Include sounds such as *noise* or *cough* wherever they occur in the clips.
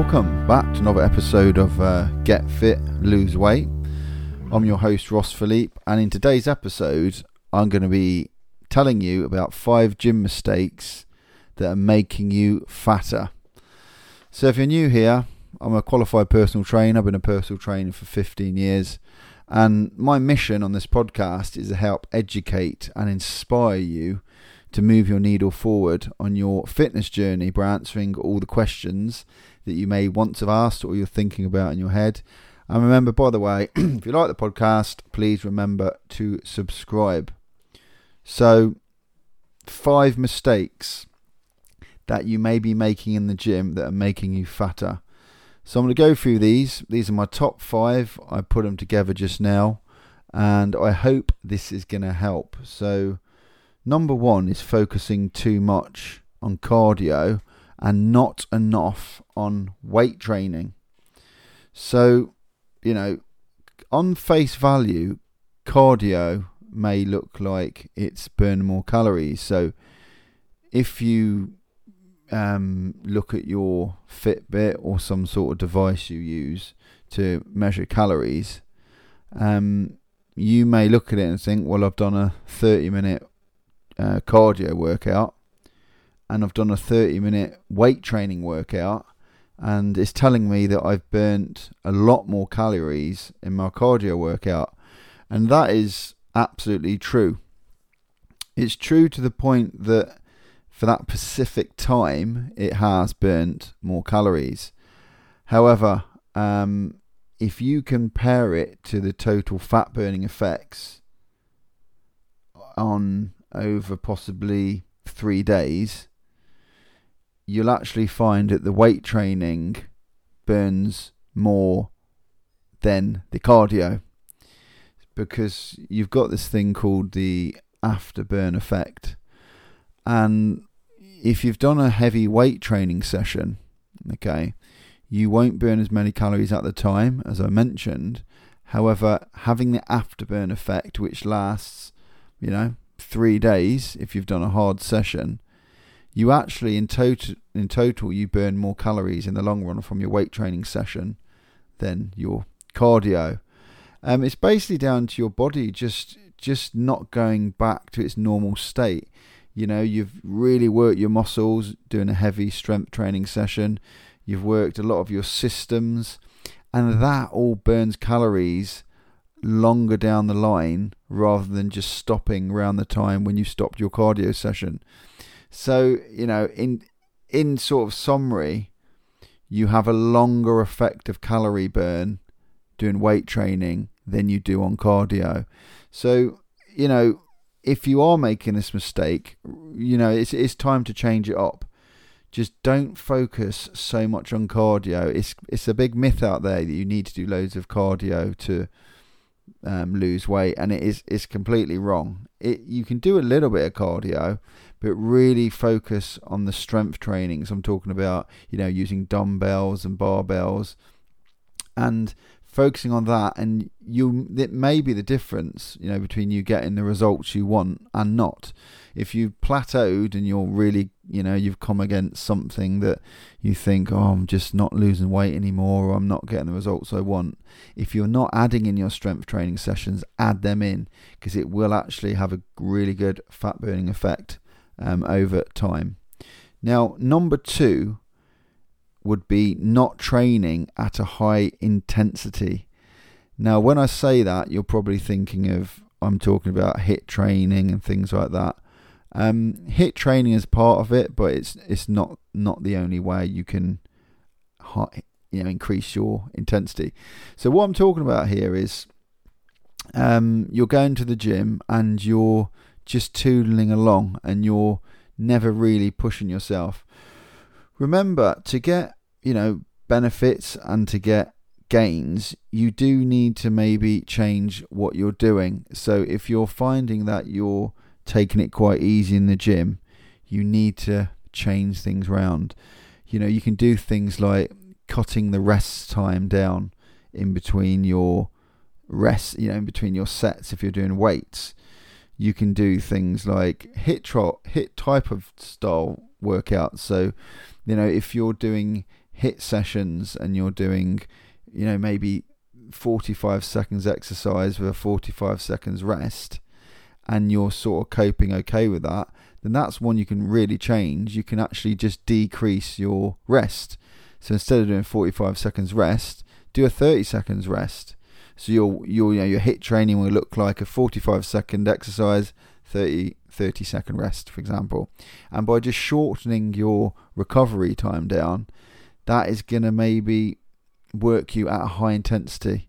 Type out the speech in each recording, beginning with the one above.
welcome back to another episode of uh, Get Fit, Lose Weight. I'm your host, Ross Philippe, and in today's episode, I'm going to be telling you about five gym mistakes that are making you fatter. So, if you're new here, I'm a qualified personal trainer. I've been a personal trainer for 15 years, and my mission on this podcast is to help educate and inspire you to move your needle forward on your fitness journey by answering all the questions that you may want to have asked or you're thinking about in your head. And remember, by the way, *clears throat* if you like the podcast, please remember to subscribe. So, five mistakes that you may be making in the gym that are making you fatter. So, I'm going to go through these. These are my top five. I put them together just now, and I hope this is going to help. So, Number one is focusing too much on cardio and not enough on weight training. So, you know, on face value, cardio may look like it's burning more calories. So, if you um, look at your Fitbit or some sort of device you use to measure calories, um, you may look at it and think, well, I've done a 30 minute uh, cardio workout and I've done a 30 minute weight training workout and it's telling me that I've burnt a lot more calories in my cardio workout and that is absolutely true. It's true to the point that for that specific time it has burnt more calories. However, um, if you compare it to the total fat burning effects on over possibly three days, you'll actually find that the weight training burns more than the cardio because you've got this thing called the afterburn effect. And if you've done a heavy weight training session, okay, you won't burn as many calories at the time, as I mentioned. However, having the afterburn effect, which lasts, you know, three days, if you've done a hard session, you actually in total in total you burn more calories in the long run from your weight training session than your cardio. Um, it's basically down to your body just just not going back to its normal state. You know, you've really worked your muscles doing a heavy strength training session. You've worked a lot of your systems, and that all burns calories longer down the line rather than just stopping around the time when you stopped your cardio session. So, you know, in in sort of summary, you have a longer effect of calorie burn doing weight training than you do on cardio. So, you know, if you are making this mistake, you know, it's it's time to change it up. Just don't focus so much on cardio. It's it's a big myth out there that you need to do loads of cardio to um, lose weight, and it is it's completely wrong. It you can do a little bit of cardio, but really focus on the strength trainings. I'm talking about you know using dumbbells and barbells, and focusing on that, and you it may be the difference you know between you getting the results you want and not. If you've plateaued and you're really you know you've come against something that you think oh i'm just not losing weight anymore or i'm not getting the results i want if you're not adding in your strength training sessions add them in because it will actually have a really good fat burning effect um, over time now number two would be not training at a high intensity now when i say that you're probably thinking of i'm talking about HIIT training and things like that um, HIIT training is part of it, but it's it's not not the only way you can you know increase your intensity. So what I'm talking about here is um, you're going to the gym and you're just toodling along and you're never really pushing yourself. Remember to get you know benefits and to get gains, you do need to maybe change what you're doing. So if you're finding that you're taking it quite easy in the gym, you need to change things around. You know, you can do things like cutting the rest time down in between your rest, you know, in between your sets if you're doing weights. You can do things like HIIT trot, HIIT type of style workouts. So, you know, if you're doing HIIT sessions and you're doing, you know, maybe 45 seconds exercise with a 45 seconds rest, and you're sort of coping okay with that, then that's one you can really change. You can actually just decrease your rest. So instead of doing 45 seconds rest, do a 30 seconds rest. So your your you know, your HIIT training will look like a 45 second exercise, 30 30 second rest, for example. And by just shortening your recovery time down, that is going to maybe work you at a high intensity.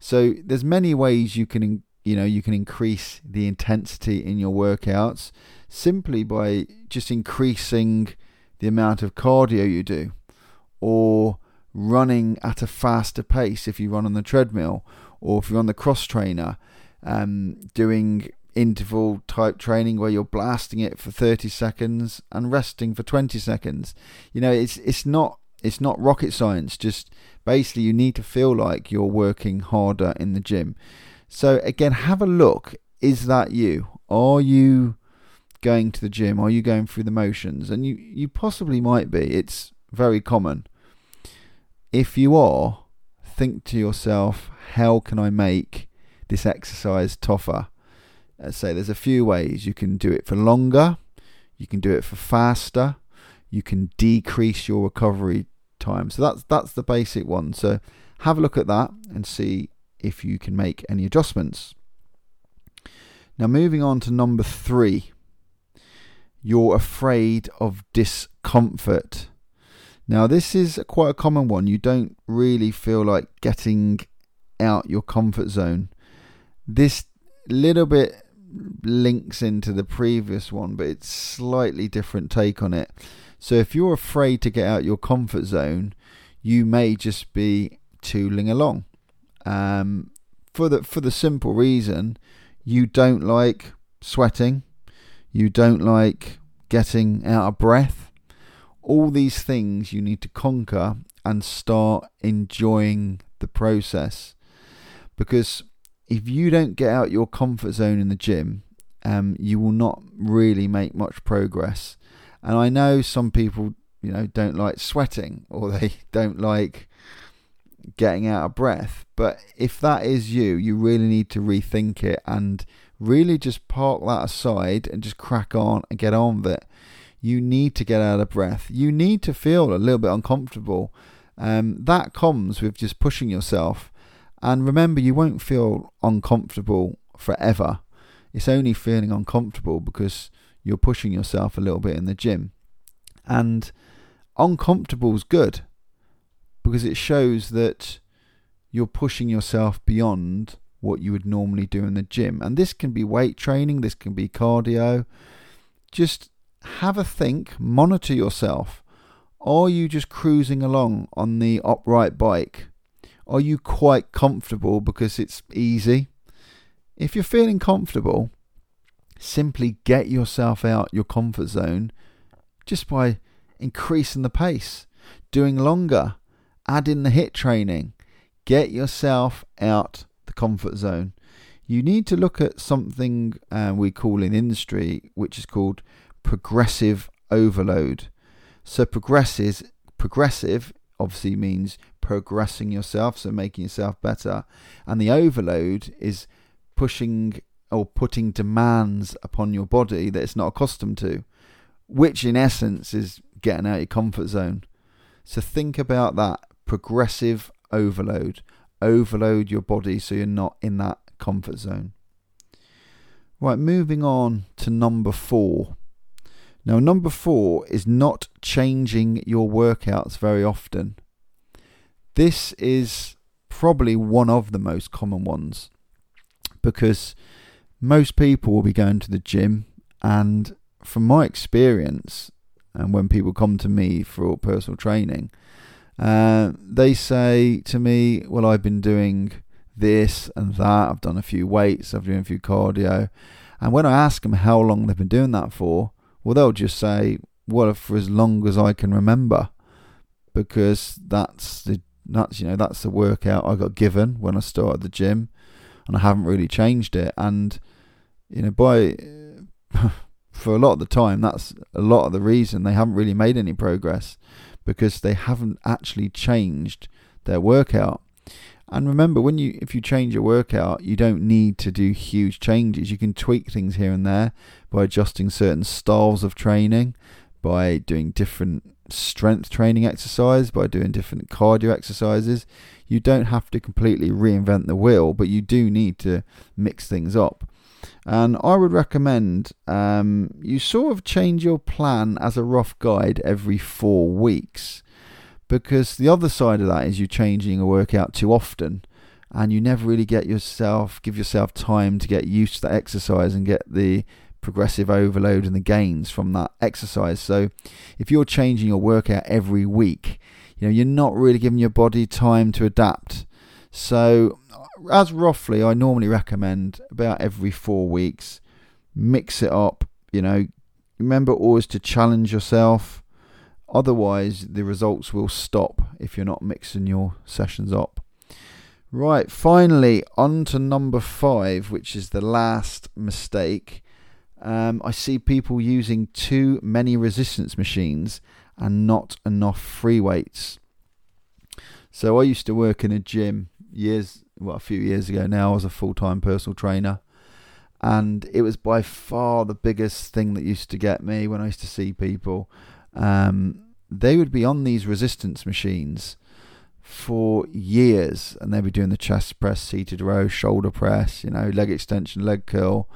So there's many ways you can you know you can increase the intensity in your workouts simply by just increasing the amount of cardio you do or running at a faster pace if you run on the treadmill or if you're on the cross trainer um, doing interval type training where you're blasting it for 30 seconds and resting for 20 seconds. You know it's it's not it's not rocket science. Just basically you need to feel like you're working harder in the gym. So again have a look. Is that you? Are you going to the gym? Are you going through the motions? And you you possibly might be. It's very common. If you are think to yourself how can i make this exercise tougher Uh, Let's say there's a few ways you can do it for longer, you can do it for faster, you can decrease your recovery time. So that's that's the basic one. So have a look at that and see if you can make any adjustments. Now moving on to number 3. You're afraid of discomfort. Now this is a quite a common one. You don't really feel like getting out your comfort zone. This little bit links into the previous one, but it's slightly different take on it. So if you're afraid to get out your comfort zone, you may just be tooling along. Um, for the for the simple reason you don't like sweating, you don't like getting out of breath. All these things you need to conquer and start enjoying the process. Because if you don't get out your comfort zone in the gym, um, you will not really make much progress. And I know some people, you know, don't like sweating *laughs* or they don't like getting out of breath. But if that is you, you really need to rethink it and really just park that aside and just crack on and get on with it. You need to get out of breath. You need to feel a little bit uncomfortable. Um, that comes with just pushing yourself. And remember, you won't feel uncomfortable forever. It's only feeling uncomfortable because you're pushing yourself a little bit in the gym. And uncomfortable is good because it shows that you're pushing yourself beyond what you would normally do in the gym. And this can be weight training, this can be cardio. Just have a think, monitor yourself. Are you just cruising along on the upright bike? Are you quite comfortable because it's easy? If you're feeling comfortable, simply get yourself out your comfort zone just by increasing the pace, doing longer, adding the HIIT training. Get yourself out the comfort zone. You need to look at something uh, we call in industry, which is called progressive overload. So progressive, progressive obviously means progressing yourself, so making yourself better. And the overload is pushing or putting demands upon your body that it's not accustomed to, which in essence is getting out of your comfort zone. So think about that progressive overload. Overload your body so you're not in that comfort zone. Right, moving on to number four. Now, number four is not changing your workouts very often. This is probably one of the most common ones because most people will be going to the gym, and from my experience, and when people come to me for personal training, uh, they say to me, Well, I've been doing this and that, I've done a few weights, I've done a few cardio. And when I ask them how long they've been doing that for, well, they'll just say, Well, for as long as I can remember, because that's the that's you know that's the workout I got given when I started the gym, and I haven't really changed it. And you know, by *laughs* for a lot of the time, that's a lot of the reason they haven't really made any progress because they haven't actually changed their workout. And remember, when you if you change your workout, you don't need to do huge changes. You can tweak things here and there by adjusting certain styles of training, by doing different strength training exercise, by doing different cardio exercises. You don't have to completely reinvent the wheel, but you do need to mix things up. And I would recommend um, you sort of change your plan as a rough guide every four weeks because the other side of that is you're changing a workout too often and you never really get yourself give yourself time to get used to the exercise and get the progressive overload and the gains from that exercise so if you're changing your workout every week you know you're not really giving your body time to adapt so as roughly i normally recommend about every 4 weeks mix it up you know remember always to challenge yourself Otherwise, the results will stop if you're not mixing your sessions up. Right, finally, on to number five, which is the last mistake. Um, I see people using too many resistance machines and not enough free weights. So I used to work in a gym years, well, a few years ago now. I was a full time personal trainer, and it was by far the biggest thing that used to get me when I used to see people um, they would be on these resistance machines for years and they'd be doing the chest press, seated row, shoulder press, you know, leg extension, leg curl.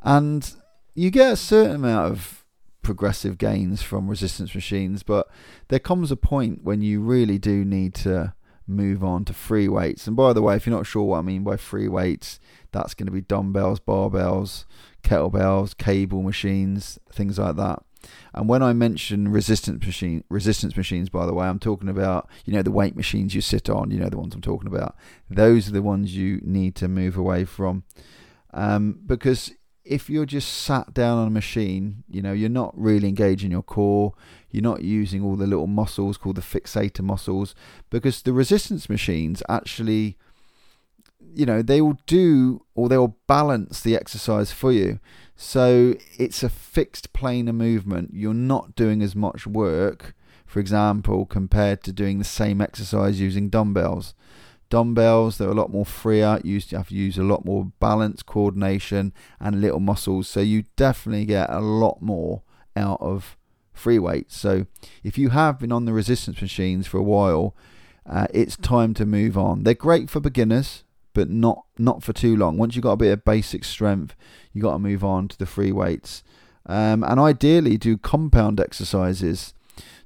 And you get a certain amount of progressive gains from resistance machines, but there comes a point when you really do need to move on to free weights. And by the way, if you're not sure what I mean by free weights, that's going to be dumbbells, barbells, kettlebells, cable machines, things like that. And when I mention resistance machine resistance machines, by the way, I'm talking about you know the weight machines you sit on. You know the ones I'm talking about. Those are the ones you need to move away from, um, because if you're just sat down on a machine, you know you're not really engaging your core. You're not using all the little muscles called the fixator muscles, because the resistance machines actually you know they will do or they will balance the exercise for you so it's a fixed plane of movement. You're not doing as much work, for example, compared to doing the same exercise using dumbbells. Dumbbells, they're a lot more freer. You have to use a lot more balance, coordination, and little muscles. So you definitely get a lot more out of free weights. So if you have been on the resistance machines for a while, uh, it's time to move on. They're great for beginners but not not for too long. Once you've got a bit of basic strength, you got to move on to the free weights, um, and ideally do compound exercises.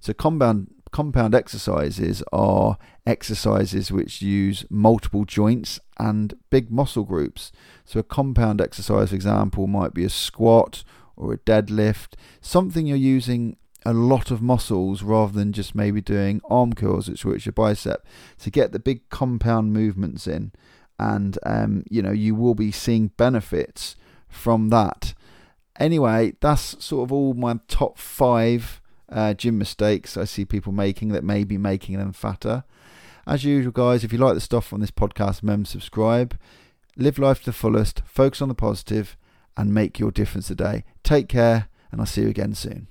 So compound compound exercises are exercises which use multiple joints and big muscle groups. So a compound exercise, for example, might be a squat or a deadlift, something you're using a lot of muscles rather than just maybe doing arm curls, which works your bicep, to get the big compound movements in and um, you know you will be seeing benefits from that. Anyway, that's sort of all my top five uh, gym mistakes I see people making that may be making them fatter. As usual, guys, if you like the stuff on this podcast, remember subscribe. Live life to the fullest, focus on the positive, and make your difference today. Take care, and I'll see you again soon.